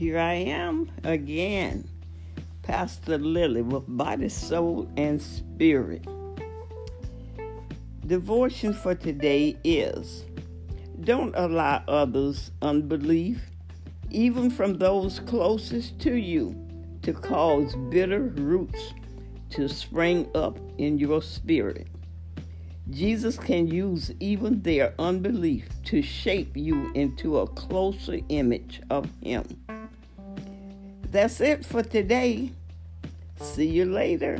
here I am again, Pastor Lillie, with body, soul, and spirit. Devotion for today is Don't allow others' unbelief, even from those closest to you, to cause bitter roots to spring up in your spirit. Jesus can use even their unbelief to shape you into a closer image of Him. That's it for today. See you later.